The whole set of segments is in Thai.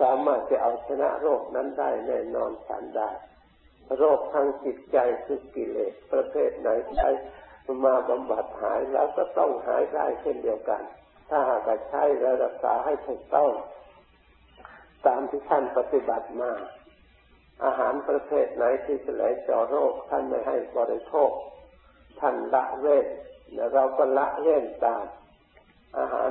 สามารถจะเอาชนะโรคนั้นได้แน่นอนฉันได้ โรคทางจิตใจคือกิเลสประเภทไหนใช้มาบำบัดหายแล้วก็ต้องหายได้เช่นเดียวกัน ถ้าหากใช้และรักษาให้ถูกต้อง ตามที่ท่านปฏิบัติมา อาหารประเภทไหนที่จะไหลเจาะโรคท่านไม่ให้บริโภค ท่านละเว้นและเราก็ละเว้นตาม อาหาร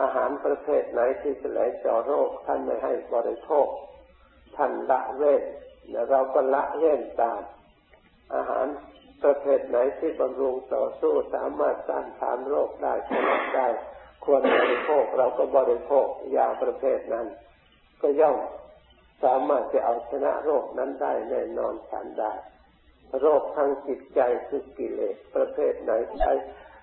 อาหารประเภทไหนที่จะไหลเจาะโรค ท่านไม่ให้บริโภค ท่านละเว้นเราก็ละเว้นตาม อาหารประเภทไหนที่บำรุงต่อสู้สามารถต้านทานโรคได้ชนะได้ ควรบริโภคเราก็บริโภคยาประเภทนั้น ก็ย่อมสามารถจะเอาชนะโรคนั้นได้แน่นอนฉันได้ โรคทางจิตใจคือกิเลสประเภทไหนใช้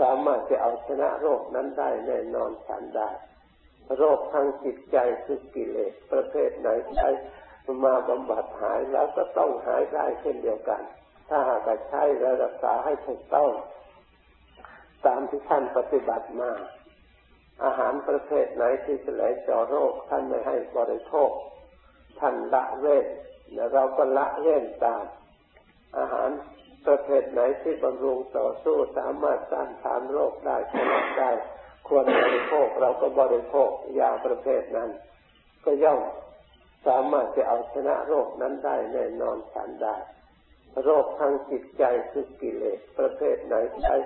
สามารถจะเอาชนะโรคนั้นได้แน่นอนฉันได้ โรคทางจิตใจคือกิเลสประเภทไหนใช้มาบำบัดหายแล้วก็ต้องหายได้เช่นเดียวกัน ถ้าหากใช้และรักษาให้ถูกต้อง ตามที่ท่านปฏิบัติมา อาหารประเภทไหนที่จะไหลเจาะโรคท่านไม่ให้บริโภค ท่านละเว้นและเราก็ละเว้นตาม อาหาร ประเภทไหนที่บำรุงต่อสู้สามารถต้านทานโรคได้ชนะได้ ควรบริโภคเราก็บริโภคยาประเภทนั้น ก็ย่อมสามารถจะเอาชนะโรคนั้นได้แน่นอนฉันได้ โรคทางจิตใจคือกิเลสประเภทไหนใช้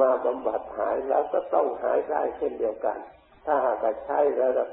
มาบำบัดหายแล้วก็ต้องหายได้เช่นเดียวกัน ถ้าหากใช้แล้ว